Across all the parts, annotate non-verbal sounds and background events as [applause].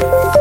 Bye.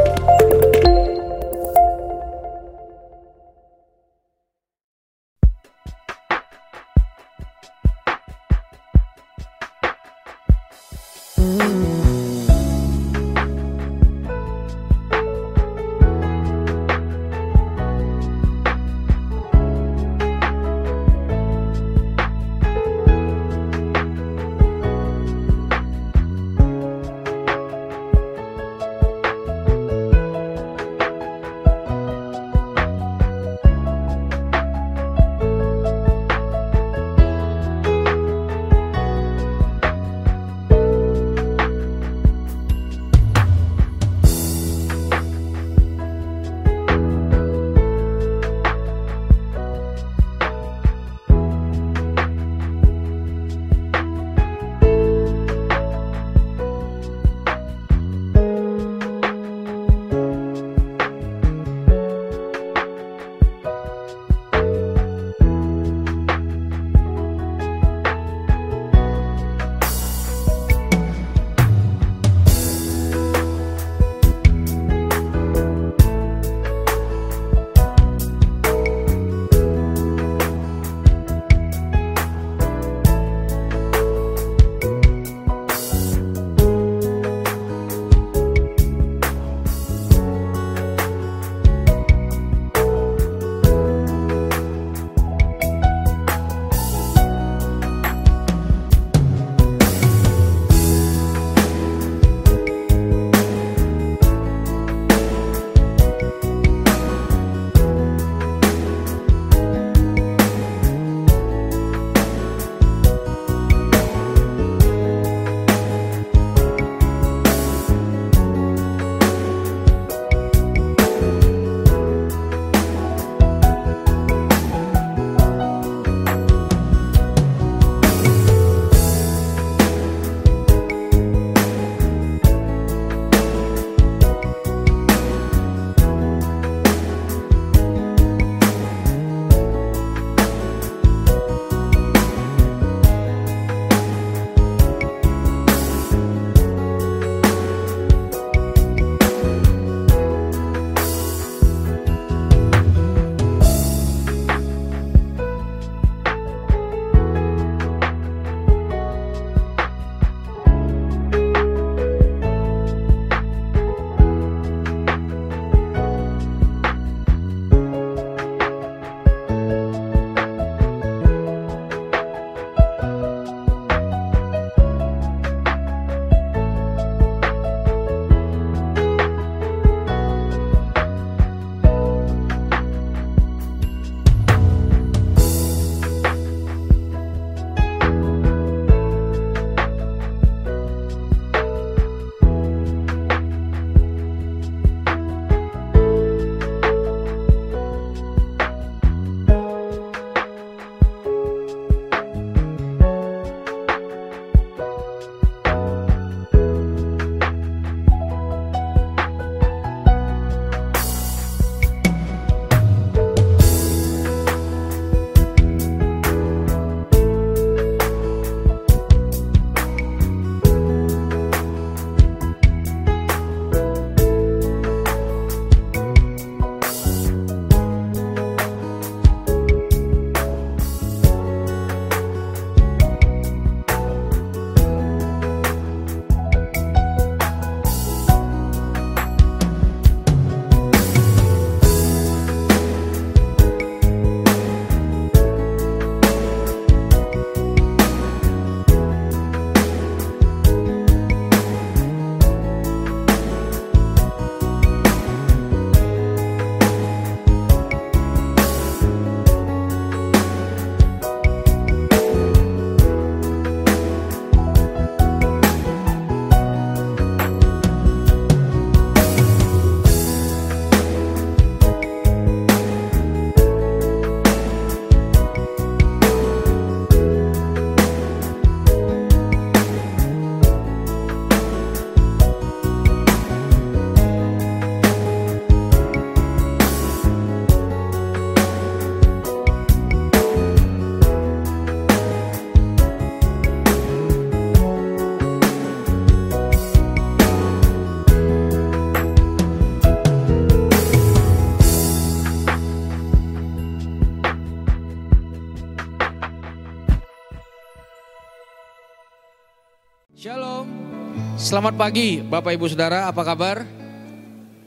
Selamat pagi Bapak Ibu Saudara, apa kabar?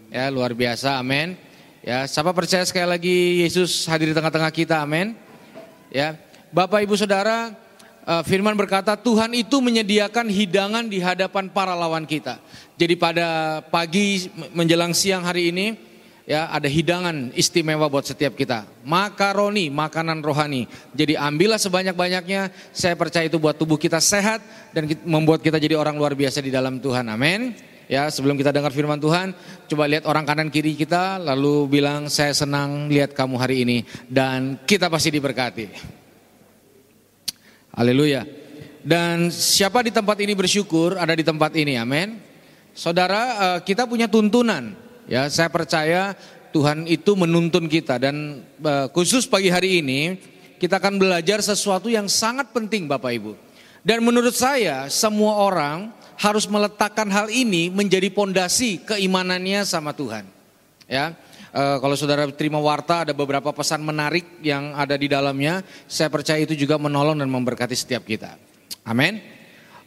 Ya, luar biasa, amin. Ya, siapa percaya sekali lagi Yesus hadir di tengah-tengah kita, amin. Ya, Bapak Ibu Saudara, eh, firman berkata Tuhan itu menyediakan hidangan di hadapan para lawan kita. Jadi pada pagi menjelang siang hari ini, ya ada hidangan istimewa buat setiap kita. Makaroni, makanan rohani. Jadi ambillah sebanyak-banyaknya. Saya percaya itu buat tubuh kita sehat dan membuat kita jadi orang luar biasa di dalam Tuhan. Amin. Ya, sebelum kita dengar firman Tuhan, coba lihat orang kanan kiri kita lalu bilang saya senang lihat kamu hari ini dan kita pasti diberkati. Haleluya. Dan siapa di tempat ini bersyukur ada di tempat ini. Amin. Saudara, eh, kita punya tuntunan Ya, saya percaya Tuhan itu menuntun kita dan uh, khusus pagi hari ini kita akan belajar sesuatu yang sangat penting Bapak Ibu. Dan menurut saya semua orang harus meletakkan hal ini menjadi pondasi keimanannya sama Tuhan. Ya, uh, kalau saudara terima warta ada beberapa pesan menarik yang ada di dalamnya. Saya percaya itu juga menolong dan memberkati setiap kita. Amin.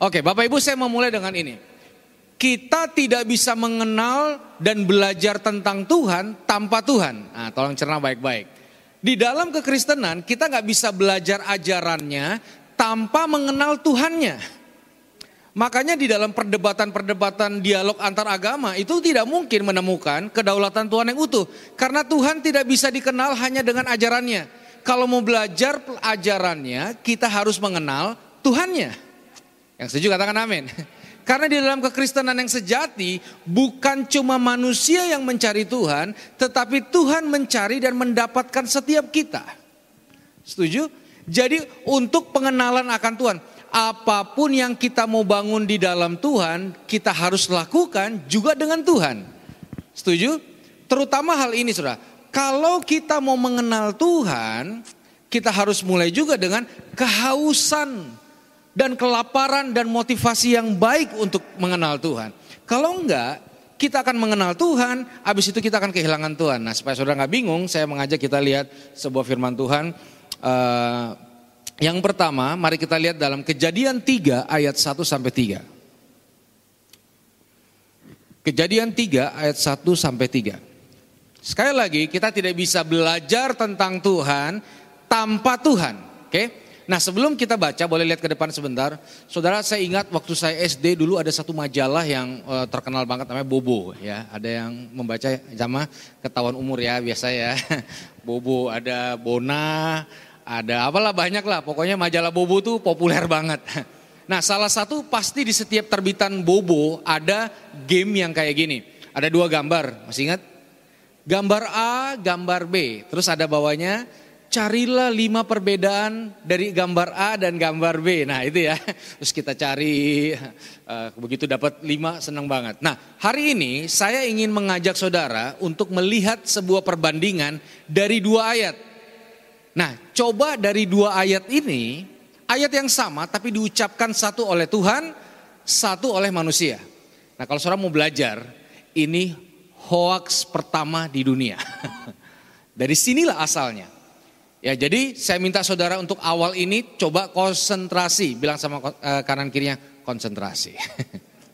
Oke, Bapak Ibu saya mau mulai dengan ini kita tidak bisa mengenal dan belajar tentang Tuhan tanpa Tuhan. Nah, tolong cerna baik-baik. Di dalam kekristenan kita nggak bisa belajar ajarannya tanpa mengenal Tuhannya. Makanya di dalam perdebatan-perdebatan dialog antar agama itu tidak mungkin menemukan kedaulatan Tuhan yang utuh. Karena Tuhan tidak bisa dikenal hanya dengan ajarannya. Kalau mau belajar ajarannya kita harus mengenal Tuhannya. Yang setuju katakan amin. [laughs] Karena di dalam kekristenan yang sejati bukan cuma manusia yang mencari Tuhan, tetapi Tuhan mencari dan mendapatkan setiap kita. Setuju? Jadi untuk pengenalan akan Tuhan, apa pun yang kita mau bangun di dalam Tuhan, kita harus lakukan juga dengan Tuhan. Setuju? Terutama hal ini Saudara. Kalau kita mau mengenal Tuhan, kita harus mulai juga dengan kehausan dan kelaparan dan motivasi yang baik untuk mengenal Tuhan. Kalau enggak, kita akan mengenal Tuhan, habis itu kita akan kehilangan Tuhan. Nah supaya saudara nggak bingung, saya mengajak kita lihat sebuah firman Tuhan. Uh, yang pertama, mari kita lihat dalam kejadian 3 ayat 1 sampai 3. Kejadian 3 ayat 1 sampai 3. Sekali lagi, kita tidak bisa belajar tentang Tuhan tanpa Tuhan. Oke? Okay? Nah sebelum kita baca boleh lihat ke depan sebentar. Saudara saya ingat waktu saya SD dulu ada satu majalah yang uh, terkenal banget namanya Bobo ya. Ada yang membaca sama ketahuan umur ya biasa ya. [laughs] Bobo ada Bona, ada apalah banyak lah. Pokoknya majalah Bobo tuh populer banget. [laughs] Nah salah satu pasti di setiap terbitan Bobo ada game yang kayak gini. Ada dua gambar, masih ingat? Gambar A, gambar B. Terus ada bawahnya carilah lima perbedaan dari gambar A dan gambar B. Nah itu ya, terus kita cari, uh, begitu dapat lima senang banget. Nah hari ini saya ingin mengajak saudara untuk melihat sebuah perbandingan dari dua ayat. Nah coba dari dua ayat ini, ayat yang sama tapi diucapkan satu oleh Tuhan, satu oleh manusia. Nah kalau saudara mau belajar, ini hoax pertama di dunia. [laughs] Dari sinilah asalnya. Ya, jadi saya minta saudara untuk awal ini coba konsentrasi, bilang sama uh, kanan kirinya konsentrasi.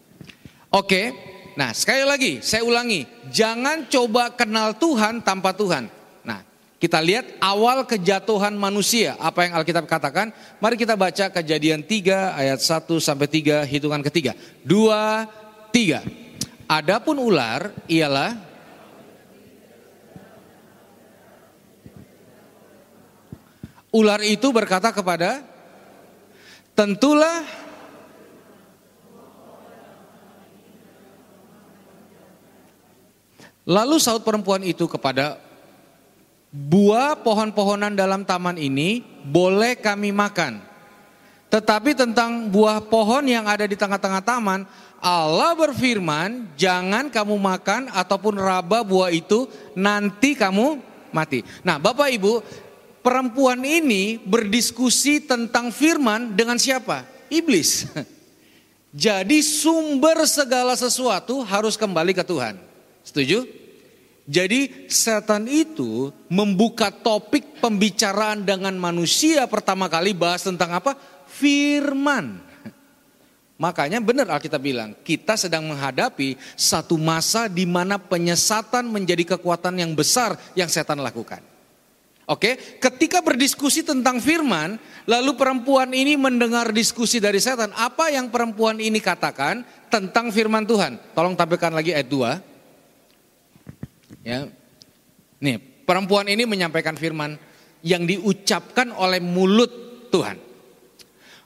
[laughs] Oke, nah sekali lagi saya ulangi, jangan coba kenal Tuhan tanpa Tuhan. Nah, kita lihat awal kejatuhan manusia, apa yang Alkitab katakan. Mari kita baca kejadian 3 ayat 1 sampai 3 hitungan ketiga. Dua, tiga. Adapun ular ialah Ular itu berkata kepada tentulah Lalu saut perempuan itu kepada buah pohon-pohonan dalam taman ini boleh kami makan. Tetapi tentang buah pohon yang ada di tengah-tengah taman, Allah berfirman, jangan kamu makan ataupun raba buah itu, nanti kamu mati. Nah Bapak Ibu, perempuan ini berdiskusi tentang firman dengan siapa? Iblis. [laughs] Jadi sumber segala sesuatu harus kembali ke Tuhan. Setuju? Jadi setan itu membuka topik pembicaraan dengan manusia pertama kali bahas tentang apa? Firman. [laughs] Makanya benar Alkitab bilang, kita sedang menghadapi satu masa di mana penyesatan menjadi kekuatan yang besar yang setan lakukan. Oke, ketika berdiskusi tentang firman, lalu perempuan ini mendengar diskusi dari setan. Apa yang perempuan ini katakan tentang firman Tuhan? Tolong tampilkan lagi ayat 2. Ya. Nih, perempuan ini menyampaikan firman yang diucapkan oleh mulut Tuhan.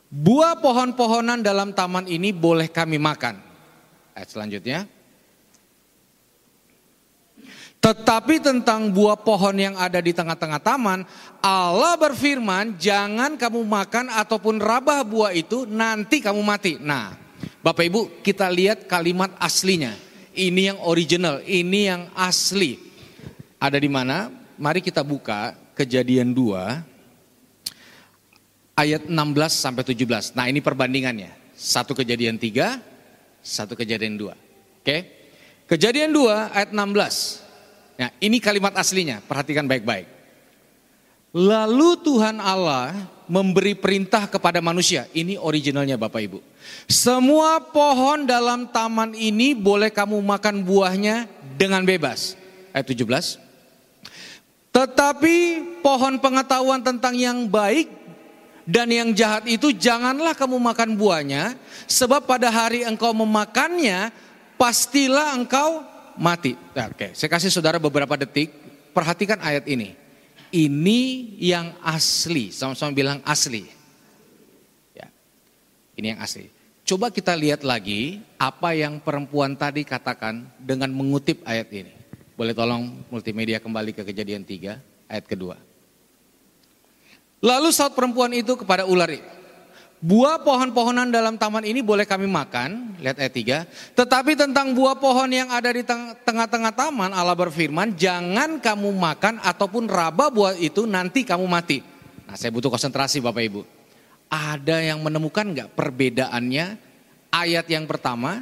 Buah pohon-pohonan dalam taman ini boleh kami makan. Ayat selanjutnya. Tetapi tentang buah pohon yang ada di tengah-tengah taman, Allah berfirman, jangan kamu makan ataupun rabah buah itu, nanti kamu mati. Nah, Bapak Ibu, kita lihat kalimat aslinya. Ini yang original, ini yang asli. Ada di mana? Mari kita buka kejadian 2 ayat 16 sampai 17. Nah ini perbandingannya. Satu kejadian 3, satu kejadian 2. Oke. Kejadian 2 ayat 16. Nah ini kalimat aslinya, perhatikan baik-baik. Lalu Tuhan Allah memberi perintah kepada manusia. Ini originalnya Bapak Ibu. Semua pohon dalam taman ini boleh kamu makan buahnya dengan bebas. Ayat 17. Tetapi pohon pengetahuan tentang yang baik dan yang jahat itu janganlah kamu makan buahnya, sebab pada hari engkau memakannya, pastilah engkau mati. Nah, Oke, saya kasih saudara beberapa detik, perhatikan ayat ini. Ini yang asli, sama-sama bilang asli. Ya, ini yang asli. Coba kita lihat lagi apa yang perempuan tadi katakan dengan mengutip ayat ini. Boleh tolong multimedia kembali ke kejadian 3 ayat kedua. Lalu saat perempuan itu kepada ular Buah pohon-pohonan dalam taman ini boleh kami makan, lihat ayat 3. Tetapi tentang buah pohon yang ada di tengah-tengah taman, Allah berfirman, jangan kamu makan ataupun raba buah itu nanti kamu mati. Nah saya butuh konsentrasi Bapak Ibu. Ada yang menemukan nggak perbedaannya ayat yang pertama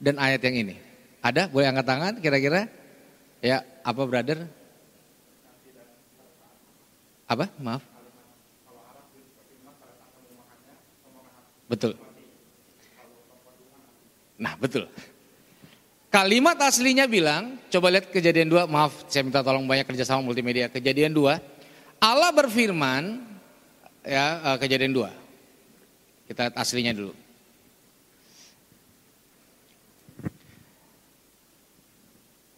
dan ayat yang ini? Ada? Boleh angkat tangan kira-kira? Ya, apa brother? Apa? Maaf. Betul. Nah betul. Kalimat aslinya bilang, coba lihat kejadian dua, maaf saya minta tolong banyak kerjasama multimedia. Kejadian dua, Allah berfirman, ya eh, kejadian dua. Kita lihat aslinya dulu.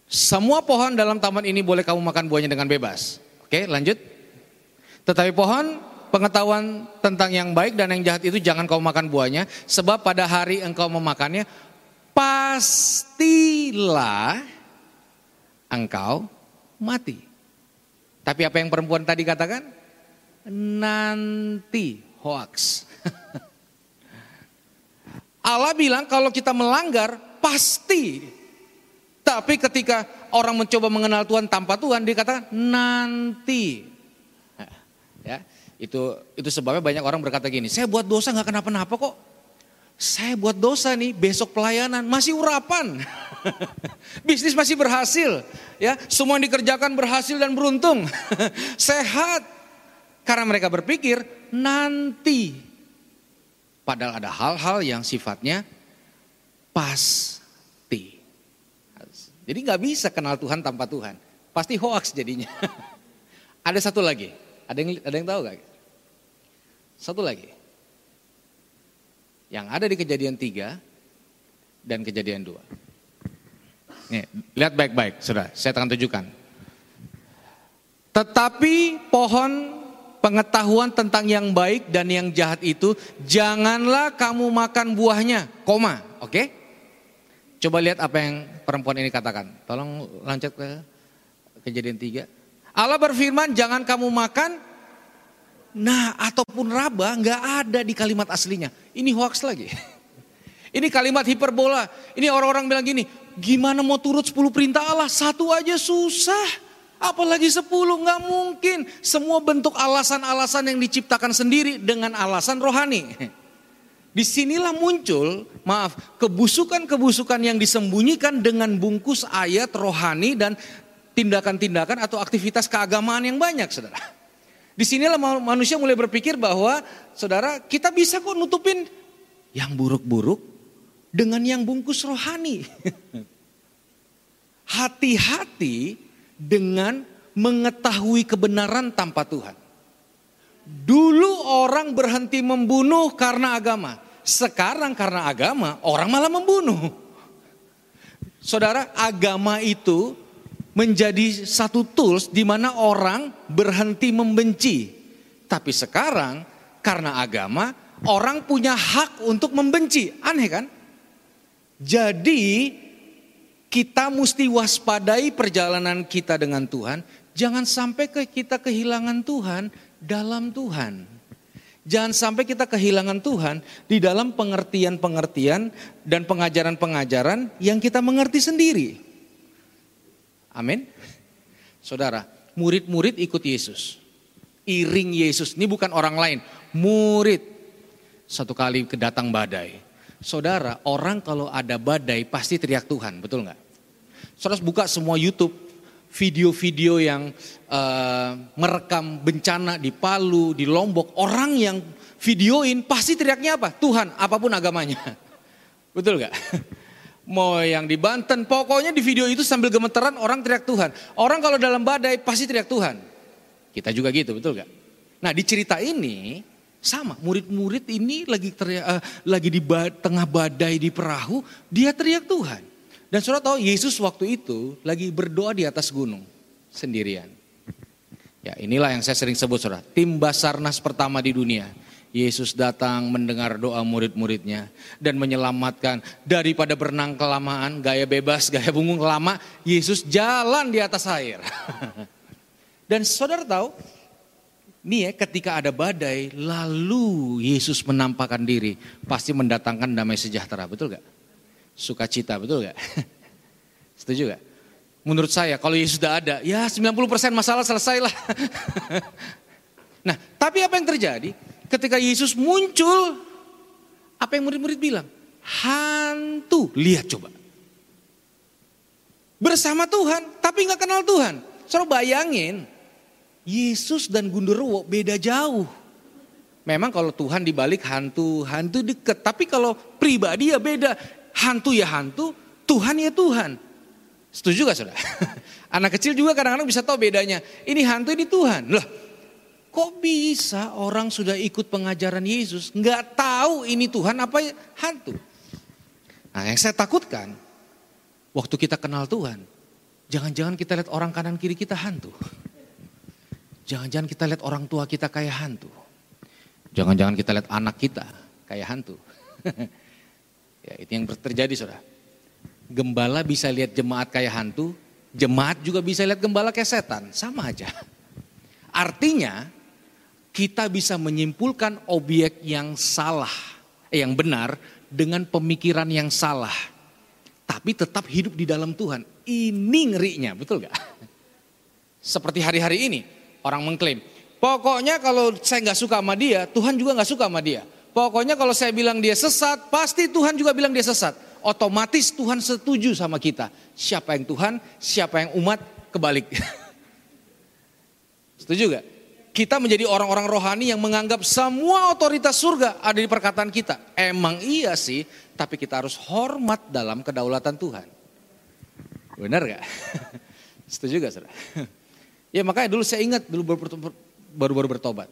Semua pohon dalam taman ini boleh kamu makan buahnya dengan bebas. Oke lanjut. Tetapi pohon pengetahuan tentang yang baik dan yang jahat itu jangan kau makan buahnya sebab pada hari engkau memakannya pastilah engkau mati. Tapi apa yang perempuan tadi katakan? Nanti hoax. [laughs] Allah bilang kalau kita melanggar pasti. Tapi ketika orang mencoba mengenal Tuhan tanpa Tuhan dikatakan nanti. [laughs] Ya. Itu itu sebabnya banyak orang berkata gini, saya buat dosa nggak kenapa-napa kok. Saya buat dosa nih, besok pelayanan masih urapan. [laughs] Bisnis masih berhasil, ya. Semua yang dikerjakan berhasil dan beruntung. [laughs] Sehat. Karena mereka berpikir nanti. Padahal ada hal-hal yang sifatnya pasti. Jadi nggak bisa kenal Tuhan tanpa Tuhan. Pasti hoax jadinya. [laughs] ada satu lagi. Ada yang ada yang tahu gak? Satu lagi. Yang ada di kejadian tiga dan kejadian dua. Nih, lihat baik-baik, sudah. Saya akan tunjukkan. Tetapi pohon pengetahuan tentang yang baik dan yang jahat itu janganlah kamu makan buahnya, koma, oke? Coba lihat apa yang perempuan ini katakan. Tolong lanjut ke kejadian tiga. Allah berfirman jangan kamu makan. Nah ataupun raba nggak ada di kalimat aslinya. Ini hoax lagi. [laughs] Ini kalimat hiperbola. Ini orang-orang bilang gini, gimana mau turut 10 perintah Allah? Satu aja susah. Apalagi 10 nggak mungkin. Semua bentuk alasan-alasan yang diciptakan sendiri dengan alasan rohani. [laughs] Di sinilah muncul, maaf, kebusukan-kebusukan yang disembunyikan dengan bungkus ayat rohani dan tindakan-tindakan atau aktivitas keagamaan yang banyak, saudara. Di sinilah manusia mulai berpikir bahwa, saudara, kita bisa kok nutupin. yang buruk-buruk dengan yang bungkus rohani. [laughs] Hati-hati dengan mengetahui kebenaran tanpa Tuhan. Dulu orang berhenti membunuh karena agama. Sekarang karena agama orang malah membunuh. Saudara, agama itu menjadi satu tools di mana orang berhenti membenci. Tapi sekarang karena agama orang punya hak untuk membenci. Aneh kan? Jadi kita mesti waspadai perjalanan kita dengan Tuhan. Jangan sampai kita kehilangan Tuhan dalam Tuhan. Jangan sampai kita kehilangan Tuhan di dalam pengertian-pengertian dan pengajaran-pengajaran yang kita mengerti sendiri. Amin. Saudara, murid-murid ikut Yesus. Iring Yesus. Ini bukan orang lain, murid. Satu kali kedatang badai. Saudara, orang kalau ada badai pasti teriak Tuhan, betul nggak? Saudara buka semua YouTube, video-video yang uh, merekam bencana di Palu, di Lombok, orang yang videoin pasti teriaknya apa? Tuhan, apa pun agamanya. [laughs] Betul gak? Mau yang di Banten, pokoknya di video itu sambil gemeteran orang teriak Tuhan. Orang kalau dalam badai pasti teriak Tuhan. Kita juga gitu, betul gak? Nah di cerita ini sama, murid-murid ini lagi teriak, uh, lagi di ba tengah badai di perahu, dia teriak Tuhan. Dan saudara tahu Yesus waktu itu lagi berdoa di atas gunung sendirian. Ya inilah yang saya sering sebut saudara, tim Basarnas pertama di dunia. Yesus datang mendengar doa murid-muridnya dan menyelamatkan daripada berenang kelamaan, gaya bebas, gaya bungung lama, Yesus jalan di atas air. [laughs] dan saudara tahu, nih ya ketika ada badai, lalu Yesus menampakkan diri, pasti mendatangkan damai sejahtera, betul gak? sukacita, betul gak? [laughs] Setuju gak? Menurut saya kalau Yesus sudah ada, ya 90% masalah selesai lah. [laughs] nah, tapi apa yang terjadi? Ketika Yesus muncul, apa yang murid-murid bilang? Hantu, lihat coba. Bersama Tuhan, tapi nggak kenal Tuhan. Saudara bayangin, Yesus dan Gundurwo beda jauh. Memang kalau Tuhan dibalik hantu, hantu deket. Tapi kalau pribadi ya beda. Hantu ya hantu, Tuhan ya Tuhan. Setuju gak saudara? [laughs] Anak kecil juga kadang-kadang bisa tahu bedanya. Ini hantu, ini Tuhan. Loh, kok bisa orang sudah ikut pengajaran Yesus nggak tahu ini Tuhan apa hantu? Nah yang saya takutkan, waktu kita kenal Tuhan, jangan-jangan kita lihat orang kanan kiri kita hantu. Jangan-jangan kita lihat orang tua kita kayak hantu. Jangan-jangan kita lihat anak kita kayak hantu. [laughs] Ya, itu yang terjadi saudara. Gembala bisa lihat jemaat kayak hantu, jemaat juga bisa lihat gembala kayak setan, sama aja. Artinya kita bisa menyimpulkan objek yang salah, eh, yang benar dengan pemikiran yang salah. Tapi tetap hidup di dalam Tuhan. Ini ngerinya, betul gak? [laughs] Seperti hari-hari ini, orang mengklaim, pokoknya kalau saya nggak suka sama dia, Tuhan juga nggak suka sama dia. Pokoknya kalau saya bilang dia sesat, pasti Tuhan juga bilang dia sesat. Otomatis Tuhan setuju sama kita. Siapa yang Tuhan, siapa yang umat, kebalik. [laughs] Setuju gak? Kita menjadi orang-orang rohani yang menganggap semua otoritas surga ada di perkataan kita. Emang iya sih, tapi kita harus hormat dalam kedaulatan Tuhan. Benar gak? [laughs] Setuju gak saudara? [laughs] Ya makanya dulu saya ingat dulu baru-baru bertobat.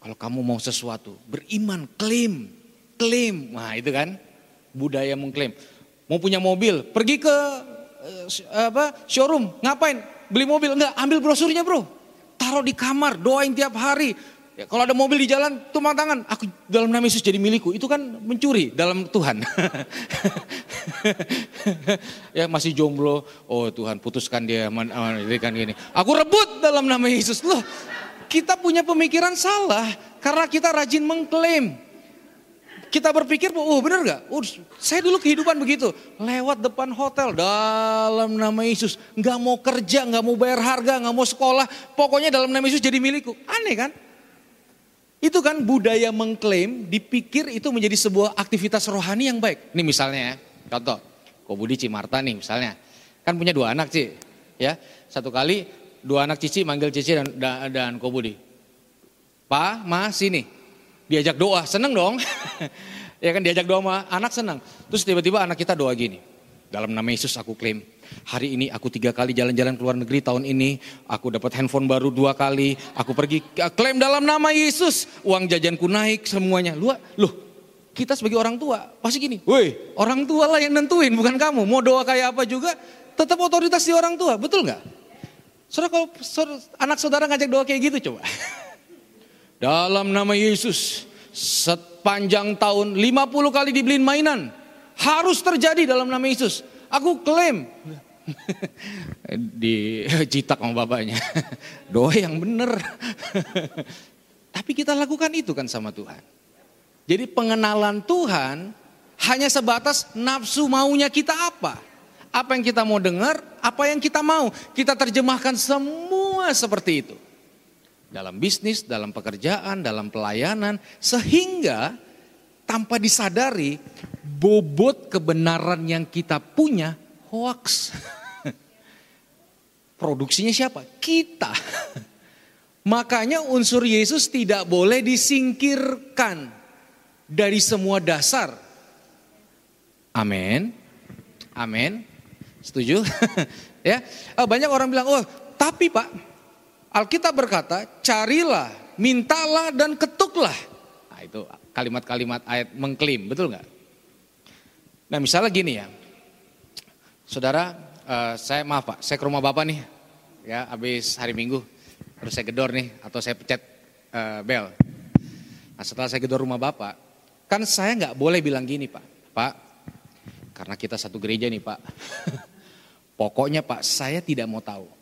Kalau kamu mau sesuatu, beriman, klaim, klaim. Nah itu kan budaya mengklaim. Mau punya mobil, pergi ke uh, apa showroom, ngapain? Beli mobil, enggak, ambil brosurnya bro. Taruh di kamar, doain tiap hari. Ya, kalau ada mobil di jalan, tumpang tangan. Aku dalam nama Yesus jadi milikku. Itu kan mencuri dalam Tuhan. [laughs] ya masih jomblo. Oh Tuhan putuskan dia, kan gini. Aku rebut dalam nama Yesus. Loh, kita punya pemikiran salah karena kita rajin mengklaim. Kita berpikir, oh benar gak? Oh, saya dulu kehidupan begitu. Lewat depan hotel dalam nama Yesus. Gak mau kerja, gak mau bayar harga, gak mau sekolah. Pokoknya dalam nama Yesus jadi milikku. Aneh kan? Itu kan budaya mengklaim, dipikir itu menjadi sebuah aktivitas rohani yang baik. Ini misalnya ya, contoh. Ko Budi Cimarta nih misalnya. Kan punya dua anak sih. Ya, satu kali dua anak Cici manggil Cici dan, dan, dan Kobudi. Pa, ma sini. Diajak doa, seneng dong. [laughs] Ya kan diajak doa sama anak senang. Terus tiba-tiba anak kita doa gini. Dalam nama Yesus aku klaim. Hari ini aku tiga kali jalan-jalan ke luar negeri tahun ini. Aku dapat handphone baru dua kali. Aku pergi klaim dalam nama Yesus. Uang jajanku naik semuanya. Lu, loh kita sebagai orang tua pasti gini. Woi orang tua lah yang nentuin bukan kamu. Mau doa kayak apa juga tetap otoritas di orang tua. Betul nggak? Saudara kalau anak saudara ngajak doa kayak gitu coba. [laughs] Dalam nama Yesus sepanjang tahun 50 kali dibeliin mainan harus terjadi dalam nama Yesus. Aku klaim. [laughs] Di citak sama bapaknya. [laughs] Doa yang benar. [laughs] Tapi kita lakukan itu kan sama Tuhan. Jadi pengenalan Tuhan hanya sebatas nafsu maunya kita apa. Apa yang kita mau dengar, apa yang kita mau. Kita terjemahkan semua seperti itu. Dalam bisnis, dalam pekerjaan, dalam pelayanan. Sehingga tanpa disadari bobot kebenaran yang kita punya hoax. [laughs] Produksinya siapa? Kita. [laughs] Makanya unsur Yesus tidak boleh disingkirkan dari semua dasar. Amin. Amin. Setuju? [laughs] ya. Oh, banyak orang bilang, "Oh, tapi Pak, Alkitab berkata, carilah, mintalah dan ketuklah." Nah, itu kalimat-kalimat ayat mengklaim, betul nggak? Nah misalnya gini ya, saudara, uh, saya maaf pak, saya ke rumah bapak nih, ya habis hari minggu, terus saya gedor nih, atau saya pecat uh, bel. Nah setelah saya gedor rumah bapak, kan saya nggak boleh bilang gini pak, pak, karena kita satu gereja nih pak, [laughs] pokoknya pak saya tidak mau tahu.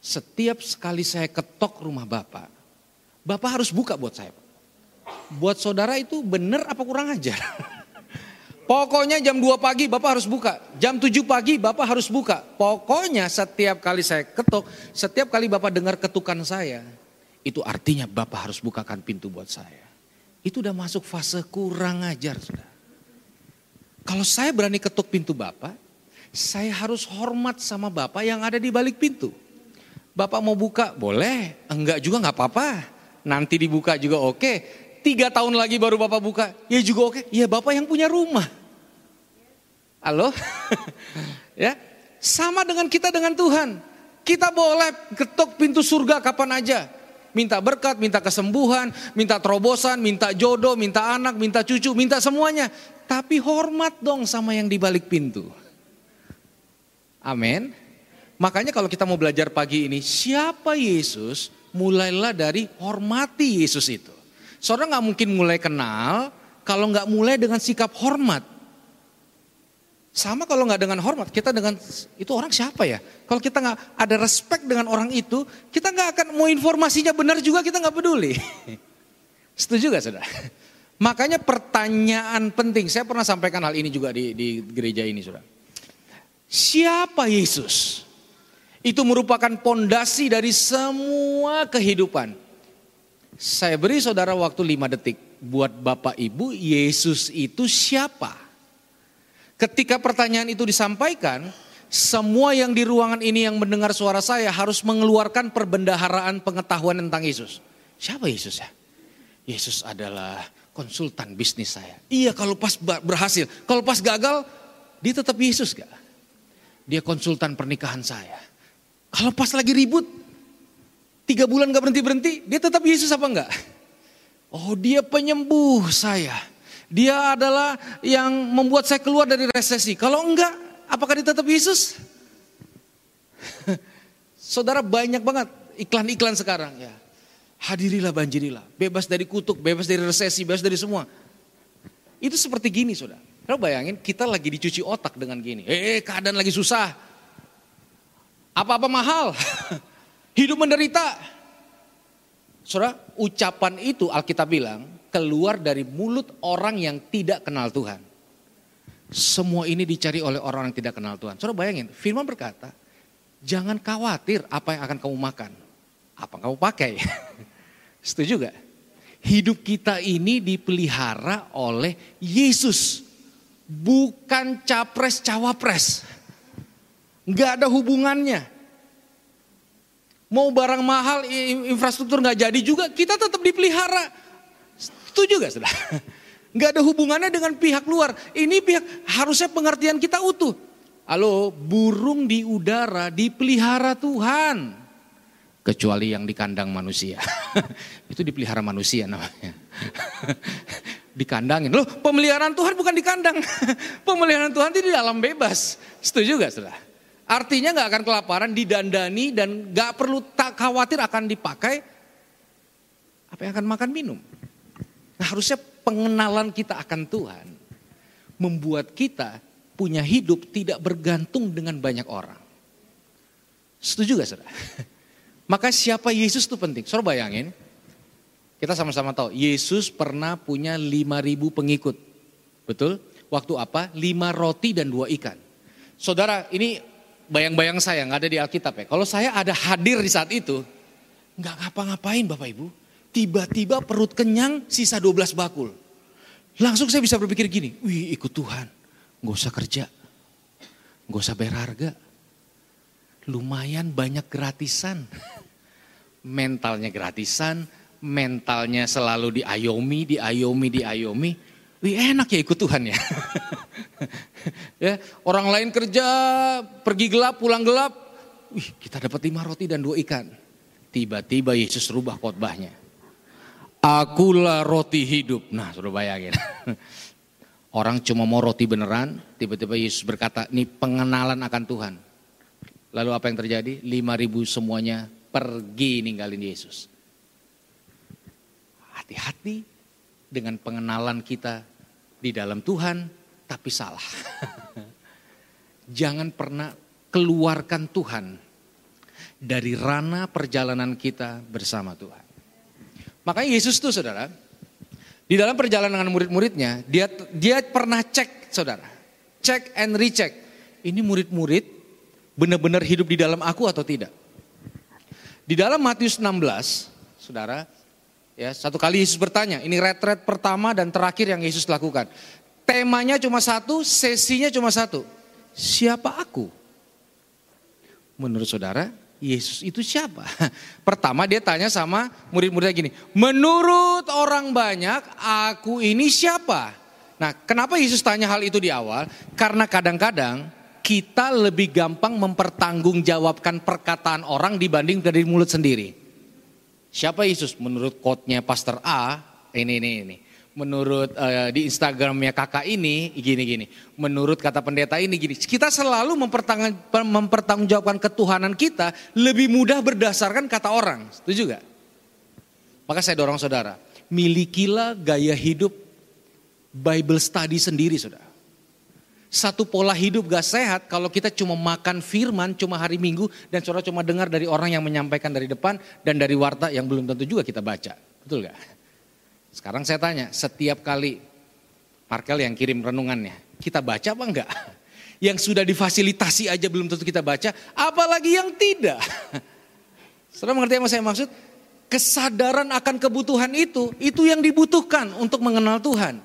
Setiap sekali saya ketok rumah bapak, bapak harus buka buat saya. Buat saudara itu benar apa kurang ajar? [laughs] Pokoknya jam 2 pagi Bapak harus buka. Jam 7 pagi Bapak harus buka. Pokoknya setiap kali saya ketuk, setiap kali Bapak dengar ketukan saya, itu artinya Bapak harus bukakan pintu buat saya. Itu udah masuk fase kurang ajar, sudah. Kalau saya berani ketuk pintu Bapak, saya harus hormat sama Bapak yang ada di balik pintu. Bapak mau buka, boleh. Enggak juga nggak apa-apa. Nanti dibuka juga oke tiga tahun lagi baru Bapak buka, ya juga oke. Ya Bapak yang punya rumah. Halo? [laughs] ya, sama dengan kita dengan Tuhan. Kita boleh ketuk pintu surga kapan aja. Minta berkat, minta kesembuhan, minta terobosan, minta jodoh, minta anak, minta cucu, minta semuanya. Tapi hormat dong sama yang di balik pintu. Amin. Makanya kalau kita mau belajar pagi ini, siapa Yesus? Mulailah dari hormati Yesus itu. Saudara nggak mungkin mulai kenal kalau nggak mulai dengan sikap hormat. Sama kalau nggak dengan hormat, kita dengan itu orang siapa ya? Kalau kita nggak ada respect dengan orang itu, kita nggak akan mau informasinya benar juga kita nggak peduli. [laughs] Setuju gak saudara? [laughs] Makanya pertanyaan penting, saya pernah sampaikan hal ini juga di, di gereja ini saudara. Siapa Yesus? Itu merupakan pondasi dari semua kehidupan. Saya beri saudara waktu lima detik. Buat Bapak Ibu, Yesus itu siapa? Ketika pertanyaan itu disampaikan, semua yang di ruangan ini yang mendengar suara saya harus mengeluarkan perbendaharaan pengetahuan tentang Yesus. Siapa Yesus ya? Yesus adalah konsultan bisnis saya. Iya kalau pas berhasil, kalau pas gagal, dia tetap Yesus gak? Dia konsultan pernikahan saya. Kalau pas lagi ribut, Tiga bulan gak berhenti-berhenti, dia tetap Yesus apa enggak? Oh dia penyembuh saya. Dia adalah yang membuat saya keluar dari resesi. Kalau enggak, apakah dia tetap Yesus? [laughs] Saudara banyak banget iklan-iklan sekarang ya. Hadirilah banjirilah, bebas dari kutuk, bebas dari resesi, bebas dari semua. Itu seperti gini saudara. Kalau bayangin kita lagi dicuci otak dengan gini. Eh keadaan lagi susah. Apa-apa mahal. [laughs] Hidup menderita. Saudara, ucapan itu Alkitab bilang keluar dari mulut orang yang tidak kenal Tuhan. Semua ini dicari oleh orang yang tidak kenal Tuhan. Saudara bayangin, firman berkata, jangan khawatir apa yang akan kamu makan. Apa yang kamu pakai. [laughs] Setuju gak? Hidup kita ini dipelihara oleh Yesus. Bukan capres-cawapres. Gak ada hubungannya. Mau barang mahal, infrastruktur nggak jadi juga, kita tetap dipelihara. Itu juga sudah. [laughs] Nggak ada hubungannya dengan pihak luar. Ini pihak harusnya pengertian kita utuh. Halo, burung di udara dipelihara Tuhan. Kecuali yang di kandang manusia. [laughs] Itu dipelihara manusia namanya. [laughs] Dikandangin. Loh pemeliharaan Tuhan bukan di kandang. pemeliharaan Tuhan itu di alam bebas. Setuju gak saudara? Artinya gak akan kelaparan, didandani dan gak perlu tak khawatir akan dipakai. Apa yang akan makan minum. Nah harusnya pengenalan kita akan Tuhan membuat kita punya hidup tidak bergantung dengan banyak orang. Setuju gak saudara? [laughs] Maka siapa Yesus itu penting. Saudara bayangin, kita sama-sama tahu Yesus pernah punya 5000 pengikut. Betul? Waktu apa? Lima roti dan dua ikan. Saudara, ini bayang-bayang saya nggak ada di Alkitab ya. Kalau saya ada hadir di saat itu, nggak ngapa-ngapain Bapak Ibu. Tiba-tiba perut kenyang sisa 12 bakul. Langsung saya bisa berpikir gini, wih ikut Tuhan. Gak usah kerja, gak usah bayar harga. Lumayan banyak gratisan. Mentalnya gratisan, mentalnya selalu diayomi, diayomi, diayomi. Wih enak ya ikut Tuhan ya. [laughs] ya orang lain kerja, pergi gelap, pulang gelap. Wih kita dapat lima roti dan dua ikan. Tiba-tiba Yesus rubah khotbahnya. Akulah roti hidup. Nah sudah bayangin. [laughs] Orang cuma mau roti beneran, tiba-tiba Yesus berkata, ini pengenalan akan Tuhan. Lalu apa yang terjadi? Lima ribu semuanya pergi ninggalin Yesus. Hati-hati dengan pengenalan kita di dalam Tuhan, tapi salah. [laughs] Jangan pernah keluarkan Tuhan dari ranah perjalanan kita bersama Tuhan. Makanya Yesus tuh saudara, di dalam perjalanan dengan murid-muridnya, dia dia pernah cek, saudara. Cek and recheck. Ini murid-murid benar-benar hidup di dalam aku atau tidak. Di dalam Matius 16, saudara, ya satu kali Yesus bertanya, ini retret pertama dan terakhir yang Yesus lakukan. Temanya cuma satu, sesinya cuma satu. Siapa aku? Menurut saudara, Yesus itu siapa? [laughs] Pertama dia tanya sama murid-muridnya gini, menurut orang banyak aku ini siapa? Nah kenapa Yesus tanya hal itu di awal? Karena kadang-kadang kita lebih gampang mempertanggungjawabkan perkataan orang dibanding dari mulut sendiri. Siapa Yesus? Menurut quote-nya Pastor A, ini, ini, ini menurut uh, di Instagramnya kakak ini gini-gini, menurut kata pendeta ini gini. Kita selalu mempertanggungjawabkan ketuhanan kita lebih mudah berdasarkan kata orang. Setuju gak? Maka saya dorong saudara, milikilah gaya hidup Bible study sendiri saudara. Satu pola hidup gak sehat kalau kita cuma makan firman cuma hari minggu dan saudara cuma dengar dari orang yang menyampaikan dari depan dan dari warta yang belum tentu juga kita baca. Betul gak? Sekarang saya tanya, setiap kali Markel yang kirim renungannya, kita baca apa enggak? [laughs] Yang sudah difasilitasi aja belum tentu kita baca, apalagi yang tidak. [laughs] Saudara mengerti apa saya maksud? Kesadaran akan kebutuhan itu, itu yang dibutuhkan untuk mengenal Tuhan.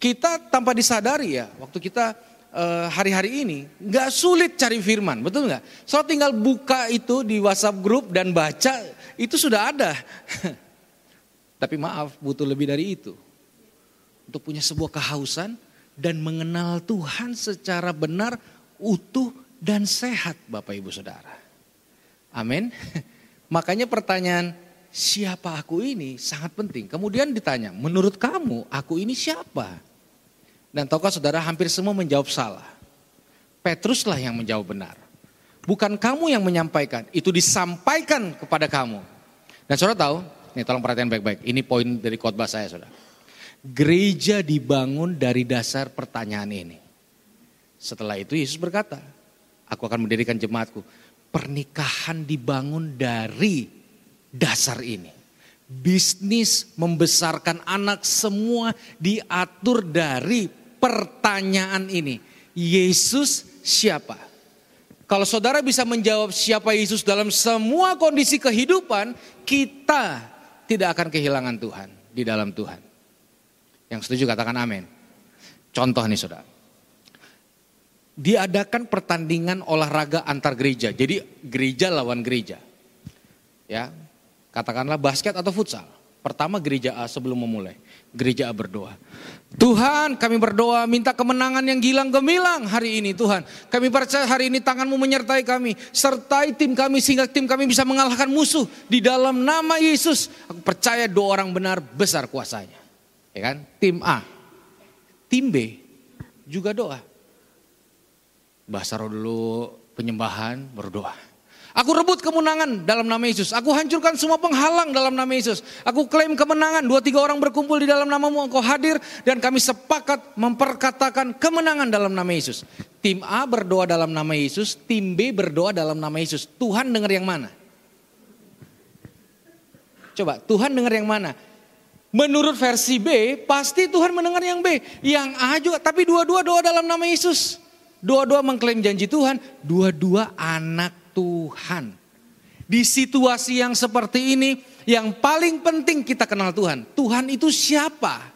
Kita tanpa disadari ya, waktu kita eh, hari-hari ini nggak sulit cari firman, betul nggak? Soal tinggal buka itu di WhatsApp grup dan baca, itu sudah ada. [laughs] Tapi maaf, butuh lebih dari itu. Untuk punya sebuah kehausan dan mengenal Tuhan secara benar, utuh dan sehat Bapak Ibu Saudara. Amin. [laughs] Makanya pertanyaan siapa aku ini sangat penting. Kemudian ditanya, menurut kamu aku ini siapa? Dan tahukah saudara hampir semua menjawab salah. Petruslah yang menjawab benar. Bukan kamu yang menyampaikan, itu disampaikan kepada kamu. Dan saudara tahu, Nih tolong perhatian baik-baik. Ini poin dari khotbah saya saudara. Gereja dibangun dari dasar pertanyaan ini. Setelah itu Yesus berkata, aku akan mendirikan jemaatku. Pernikahan dibangun dari dasar ini. Bisnis membesarkan anak semua diatur dari pertanyaan ini. Yesus siapa? Kalau saudara bisa menjawab siapa Yesus dalam semua kondisi kehidupan, kita tidak akan kehilangan Tuhan di dalam Tuhan. Yang setuju katakan amin. Contoh nih saudara. Diadakan pertandingan olahraga antar gereja. Jadi gereja lawan gereja. Ya, katakanlah basket atau futsal. Pertama gereja A sebelum memulai. Gereja berdoa. Tuhan kami berdoa minta kemenangan yang gilang gemilang hari ini Tuhan. Kami percaya hari ini tanganmu menyertai kami. Sertai tim kami sehingga tim kami bisa mengalahkan musuh. Di dalam nama Yesus. Aku percaya doa orang benar besar kuasanya. Ya kan? Tim A. Tim B juga doa. Bahasa dulu penyembahan berdoa. Aku rebut kemenangan dalam nama Yesus. Aku hancurkan semua penghalang dalam nama Yesus. Aku klaim kemenangan. Dua tiga orang berkumpul di dalam namamu. Engkau hadir dan kami sepakat memperkatakan kemenangan dalam nama Yesus. Tim A berdoa dalam nama Yesus. Tim B berdoa dalam nama Yesus. Tuhan dengar yang mana? Coba Tuhan dengar yang mana? Menurut versi B, pasti Tuhan mendengar yang B. Yang A juga, tapi dua-dua doa dalam nama Yesus. Dua-dua mengklaim janji Tuhan, dua-dua anak Tuhan. Di situasi yang seperti ini, yang paling penting kita kenal Tuhan. Tuhan itu siapa?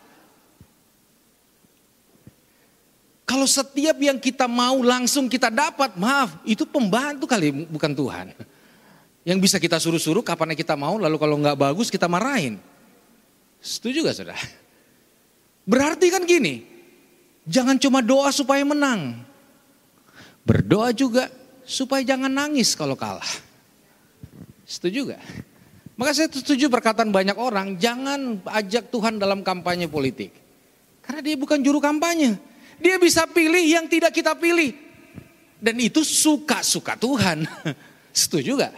Kalau setiap yang kita mau langsung kita dapat, maaf, itu pembantu kali, bukan Tuhan. Yang bisa kita suruh-suruh kapan kita mau, lalu kalau nggak bagus kita marahin. Setuju gak saudara? Berarti kan gini, jangan cuma doa supaya menang. Berdoa juga supaya jangan nangis kalau kalah. Setuju gak? Maka saya setuju perkataan banyak orang, jangan ajak Tuhan dalam kampanye politik. Karena dia bukan juru kampanye. Dia bisa pilih yang tidak kita pilih. Dan itu suka-suka Tuhan. [laughs] Setuju gak?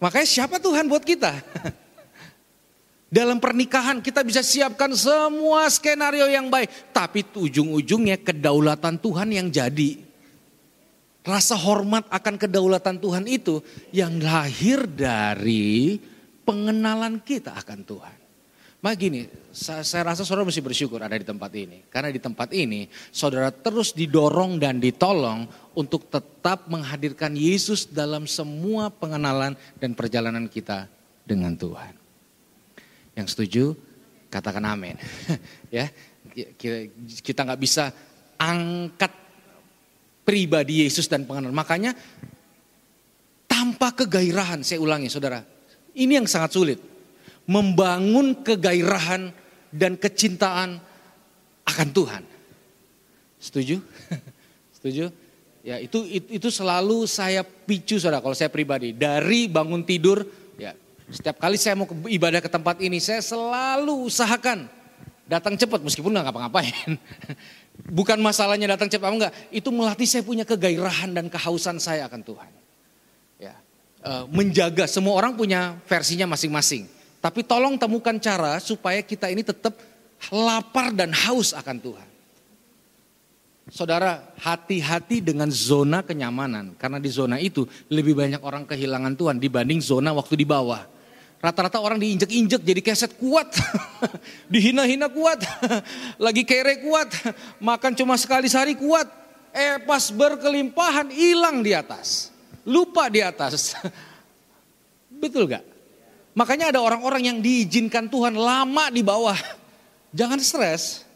Makanya siapa Tuhan buat kita? [laughs] Dalam pernikahan kita bisa siapkan semua skenario yang baik. Tapi ujung-ujungnya kedaulatan Tuhan yang jadi. Rasa hormat akan kedaulatan Tuhan itu yang lahir dari pengenalan kita akan Tuhan. Maka gini, saya, saya rasa saudara mesti bersyukur ada di tempat ini. Karena di tempat ini saudara terus didorong dan ditolong untuk tetap menghadirkan Yesus dalam semua pengenalan dan perjalanan kita dengan Tuhan. Yang setuju, katakan amin. [laughs] ya, kita nggak bisa angkat pribadi Yesus dan pengenalan. Makanya tanpa kegairahan, saya ulangi saudara, ini yang sangat sulit. Membangun kegairahan dan kecintaan akan Tuhan. Setuju? [laughs] Setuju? Ya itu, itu itu selalu saya picu saudara kalau saya pribadi dari bangun tidur ya setiap kali saya mau ke, ibadah ke tempat ini saya selalu usahakan datang cepat meskipun nggak ngapa-ngapain [laughs] Bukan masalahnya datang cepat enggak, itu melatih saya punya kegairahan dan kehausan saya akan Tuhan. Ya, e, menjaga semua orang punya versinya masing-masing. Tapi tolong temukan cara supaya kita ini tetap lapar dan haus akan Tuhan. Saudara, hati-hati dengan zona kenyamanan. Karena di zona itu lebih banyak orang kehilangan Tuhan dibanding zona waktu di bawah. Rata-rata orang diinjek-injek jadi keset kuat. [laughs] Dihina-hina kuat. [laughs] Lagi kere kuat. Makan cuma sekali sehari kuat. Eh pas berkelimpahan hilang di atas. Lupa di atas. [laughs] Betul gak? Makanya ada orang-orang yang diizinkan Tuhan lama di bawah. Jangan stres.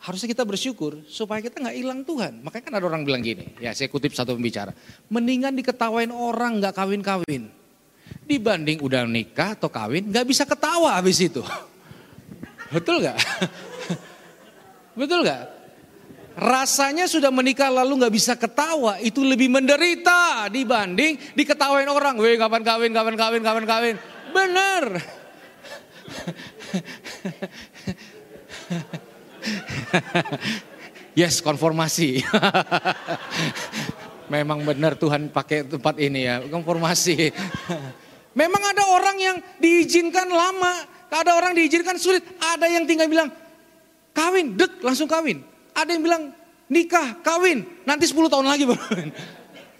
Harusnya kita bersyukur supaya kita nggak hilang Tuhan. Makanya kan ada orang bilang gini, ya saya kutip satu pembicara. Mendingan diketawain orang nggak kawin-kawin dibanding udah nikah atau kawin nggak bisa ketawa habis itu. Betul nggak? Betul nggak? Rasanya sudah menikah lalu nggak bisa ketawa itu lebih menderita dibanding diketawain orang. Weh kapan kawin, kapan kawin, kapan kawin. Benar. yes, konformasi. Memang benar Tuhan pakai tempat ini ya, konformasi. Memang ada orang yang diizinkan lama, ada orang diizinkan sulit, ada yang tinggal bilang kawin, dek langsung kawin. Ada yang bilang nikah, kawin, nanti 10 tahun lagi [laughs] baru.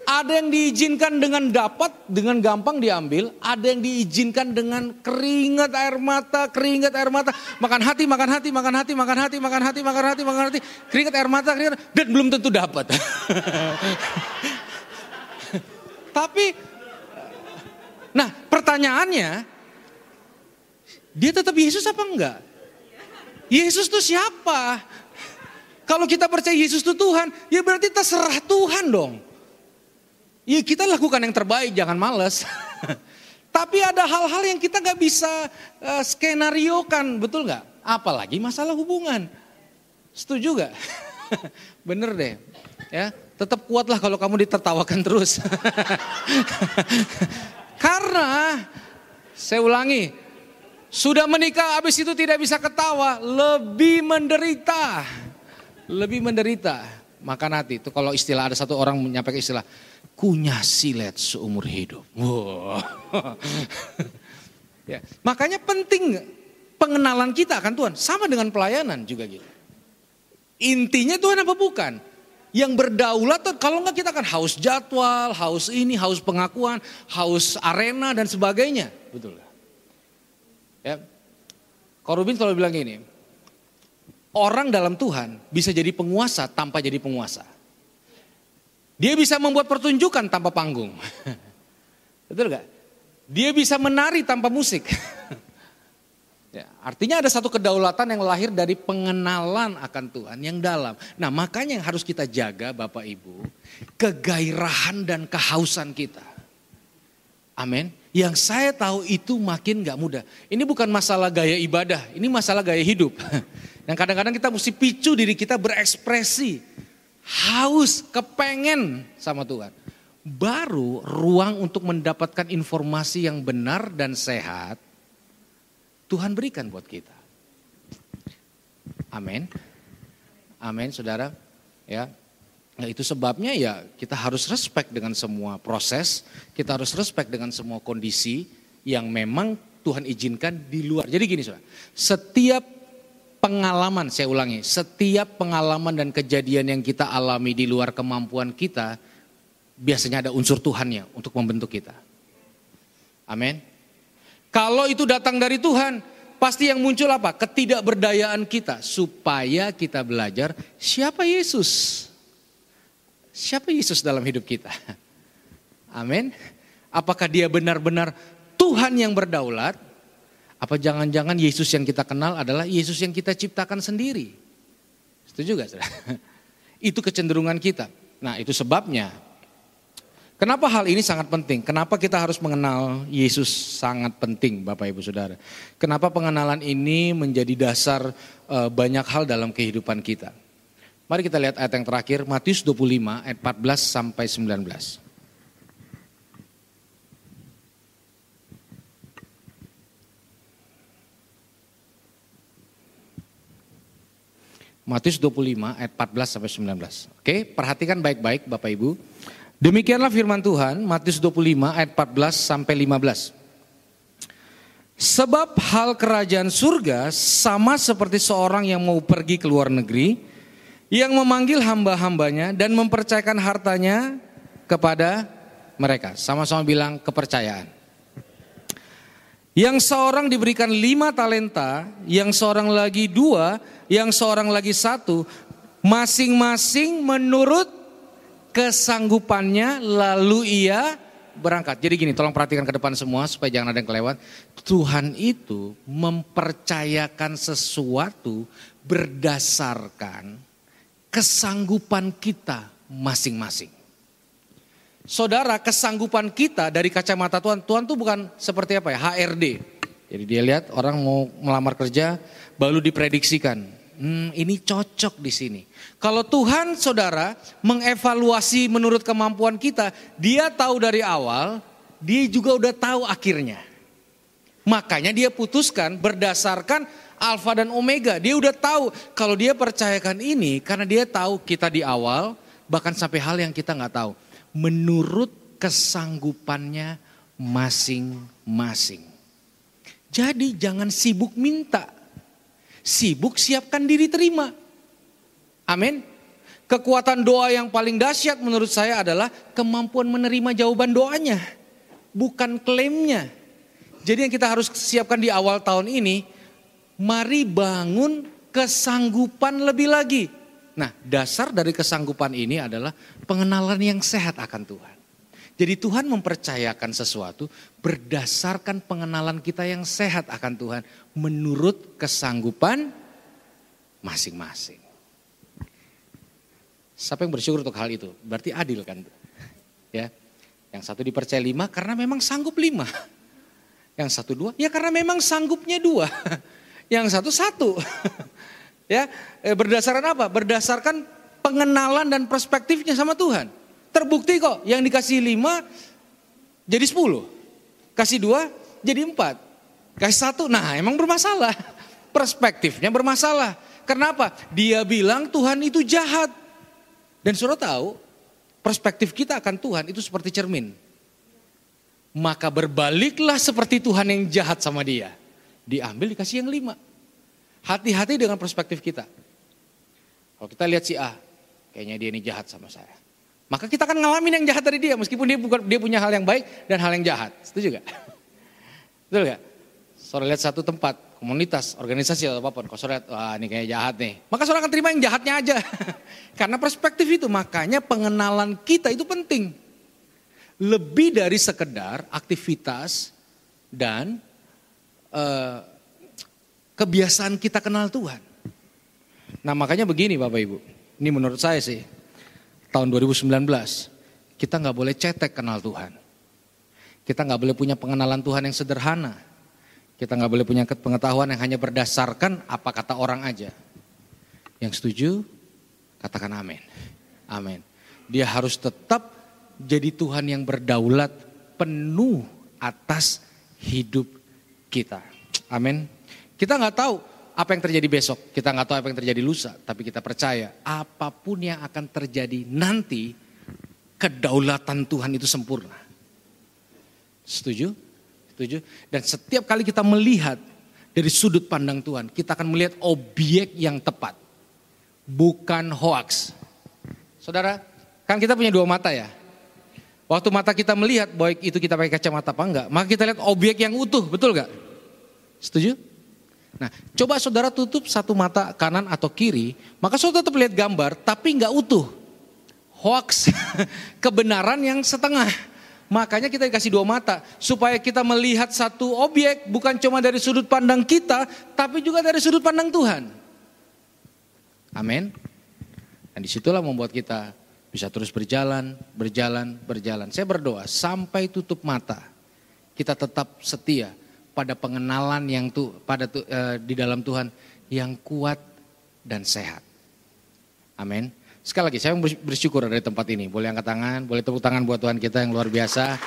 Ada yang diizinkan dengan dapat, dengan gampang diambil. Ada yang diizinkan dengan keringat air mata, keringat air mata. Makan hati, makan hati, makan hati, makan hati, makan hati, makan hati, makan hati. Keringat air mata, keringat, dan belum tentu dapat. [laughs] Tapi Nah pertanyaannya, dia tetap Yesus apa enggak? Yesus itu siapa? Kalau kita percaya Yesus itu Tuhan, ya berarti terserah Tuhan dong. Ya kita lakukan yang terbaik, jangan males. [laughs] Tapi ada hal-hal yang kita nggak bisa uh, skenariokan, betul nggak? apalagi masalah hubungan. Setuju gak? [laughs] Bener deh. Ya, tetap kuatlah kalau kamu ditertawakan terus. [laughs] Karena saya ulangi, sudah menikah habis itu tidak bisa ketawa, lebih menderita. Lebih menderita. Makan hati. Itu kalau istilah ada satu orang menyampaikan istilah kunyah silet seumur hidup. Wow. [laughs] ya, makanya penting pengenalan kita akan Tuhan. Sama dengan pelayanan juga gitu. Intinya Tuhan apa bukan? Yang berdaulat kalau enggak kita akan haus jadwal, haus ini, haus pengakuan, haus arena dan sebagainya. Betul. Ya. Korubin selalu bilang ini, orang dalam Tuhan bisa jadi penguasa tanpa jadi penguasa. Dia bisa membuat pertunjukan tanpa panggung. [laughs] Betul gak? Dia bisa menari tanpa musik. [laughs] ya, artinya ada satu kedaulatan yang lahir dari pengenalan akan Tuhan yang dalam. Nah makanya yang harus kita jaga Bapak Ibu, kegairahan dan kehausan kita. Amin. Yang saya tahu itu makin gak mudah. Ini bukan masalah gaya ibadah, ini masalah gaya hidup. [laughs] Yang kadang-kadang kita mesti picu diri kita berekspresi. Haus, kepengen sama Tuhan. Baru ruang untuk mendapatkan informasi yang benar dan sehat, Tuhan berikan buat kita. Amin. Amin saudara. Ya, Nah itu sebabnya ya kita harus respect dengan semua proses, kita harus respect dengan semua kondisi yang memang Tuhan izinkan di luar. Jadi gini saudara, setiap pengalaman, saya ulangi, setiap pengalaman dan kejadian yang kita alami di luar kemampuan kita, biasanya ada unsur Tuhannya untuk membentuk kita. Amin. Kalau itu datang dari Tuhan, pasti yang muncul apa? Ketidakberdayaan kita supaya kita belajar siapa Yesus. Siapa Yesus dalam hidup kita? [laughs] Amin. Apakah dia benar-benar Tuhan yang berdaulat? Apa jangan-jangan Yesus yang kita kenal adalah Yesus yang kita ciptakan sendiri? Setuju gak? [laughs] Itu kecenderungan kita. Nah itu sebabnya. Kenapa hal ini sangat penting? Kenapa kita harus mengenal Yesus sangat penting Bapak Ibu Saudara? Kenapa pengenalan ini menjadi dasar eh, banyak hal dalam kehidupan kita? Mari kita lihat ayat yang terakhir, Matius 25 ayat 14 sampai 19. Matius 25 ayat 14 sampai 19. Oke, perhatikan baik-baik Bapak Ibu. Demikianlah firman Tuhan, Matius 25 ayat 14 sampai 15. Sebab hal kerajaan surga sama seperti seorang yang mau pergi ke luar negeri, yang memanggil hamba-hambanya dan mempercayakan hartanya kepada mereka. Sama-sama bilang kepercayaan. Yang seorang diberikan lima talenta, yang seorang lagi dua, yang seorang lagi satu, masing-masing menurut kesanggupannya lalu ia berangkat. Jadi gini, tolong perhatikan ke depan semua supaya jangan ada yang kelewat. Tuhan itu mempercayakan sesuatu berdasarkan kesanggupan kita masing-masing. Saudara, kesanggupan kita dari kacamata Tuhan, Tuhan tuh bukan seperti apa ya, HRD. Jadi dia lihat orang mau melamar kerja, baru diprediksikan, hmm, ini cocok di sini. Kalau Tuhan saudara mengevaluasi menurut kemampuan kita, dia tahu dari awal, dia juga udah tahu akhirnya. Makanya dia putuskan berdasarkan alfa dan omega. Dia udah tahu kalau dia percayakan ini karena dia tahu kita di awal bahkan sampai hal yang kita nggak tahu. Menurut kesanggupannya masing-masing. Jadi jangan sibuk minta. Sibuk siapkan diri terima. Amin. Kekuatan doa yang paling dahsyat menurut saya adalah kemampuan menerima jawaban doanya. Bukan klaimnya. Jadi yang kita harus siapkan di awal tahun ini mari bangun kesanggupan lebih lagi. Nah, dasar dari kesanggupan ini adalah pengenalan yang sehat akan Tuhan. Jadi Tuhan mempercayakan sesuatu berdasarkan pengenalan kita yang sehat akan Tuhan menurut kesanggupan masing-masing. Siapa yang bersyukur untuk hal itu? Berarti adil kan? Ya, yang satu dipercaya lima karena memang sanggup lima. Yang satu dua, ya karena memang sanggupnya dua. yang satu satu. ya, eh, berdasarkan apa? Berdasarkan pengenalan dan perspektifnya sama Tuhan. Terbukti kok, yang dikasih lima jadi sepuluh. Kasih dua jadi empat. Kasih satu, nah emang bermasalah. Perspektifnya bermasalah. Kenapa? Dia bilang Tuhan itu jahat. Dan suruh tahu, perspektif kita akan Tuhan itu seperti cermin. Maka berbaliklah seperti Tuhan yang jahat sama dia. Diambil dikasih yang lima. Hati-hati dengan perspektif kita. Kalau kita lihat si A, kayaknya dia ini jahat sama saya. Maka kita akan ngalamin yang jahat dari dia meskipun dia bukan dia punya hal yang baik dan hal yang jahat. Setuju gak? [laughs] Betul gak? Saudara lihat satu tempat, komunitas, organisasi atau apa pun. Kalau saudara lihat, wah ini kayak jahat nih. Maka saudara akan terima yang jahatnya aja. [laughs] Karena perspektif itu, makanya pengenalan kita itu penting. Lebih dari sekedar aktivitas dan uh, kebiasaan kita kenal Tuhan. Nah makanya begini Bapak Ibu, ini menurut saya sih, tahun 2019, kita nggak boleh cetek kenal Tuhan. Kita nggak boleh punya pengenalan Tuhan yang sederhana. Kita nggak boleh punya pengetahuan yang hanya berdasarkan apa kata orang aja. Yang setuju, katakan amin. Amin. Dia harus tetap jadi Tuhan yang berdaulat penuh atas hidup kita. Amin. Kita nggak tahu apa yang terjadi besok, kita nggak tahu apa yang terjadi lusa, tapi kita percaya apa pun yang akan terjadi nanti, kedaulatan Tuhan itu sempurna. Setuju? Setuju? Dan setiap kali kita melihat dari sudut pandang Tuhan, kita akan melihat objek yang tepat, bukan hoax. Saudara, kan kita punya dua mata ya. Waktu mata kita melihat, baik itu kita pakai kacamata apa enggak, maka kita lihat objek yang utuh, betul enggak? Setuju? Nah, coba saudara tutup satu mata kanan atau kiri, maka saudara tetap lihat gambar, tapi nggak utuh. Hoax, [laughs] kebenaran yang setengah. Makanya kita dikasih dua mata, supaya kita melihat satu objek bukan cuma dari sudut pandang kita, tapi juga dari sudut pandang Tuhan. Amin. Dan di situlah membuat kita bisa terus berjalan, berjalan, berjalan. Saya berdoa sampai tutup mata, kita tetap setia pada pengenalan yang tuh pada tuh, uh, di dalam Tuhan yang kuat dan sehat. Amin. Sekali lagi saya bersyukur dari tempat ini. Boleh angkat tangan, boleh tepuk tangan buat Tuhan kita yang luar biasa.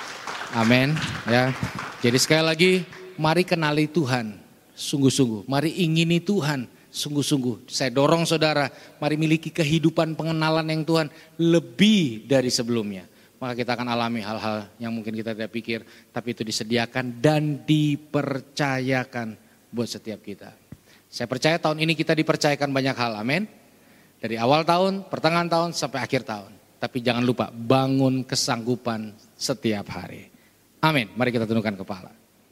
Amin. Ya. Jadi sekali lagi mari kenali Tuhan sungguh-sungguh. Mari ingini Tuhan sungguh-sungguh. Saya dorong saudara, mari miliki kehidupan pengenalan yang Tuhan lebih dari sebelumnya maka kita akan alami hal-hal yang mungkin kita tidak pikir, tapi itu disediakan dan dipercayakan buat setiap kita. Saya percaya tahun ini kita dipercayakan banyak hal, amin. Dari awal tahun, pertengahan tahun, sampai akhir tahun. Tapi jangan lupa bangun kesanggupan setiap hari. Amin. Mari kita tundukkan kepala.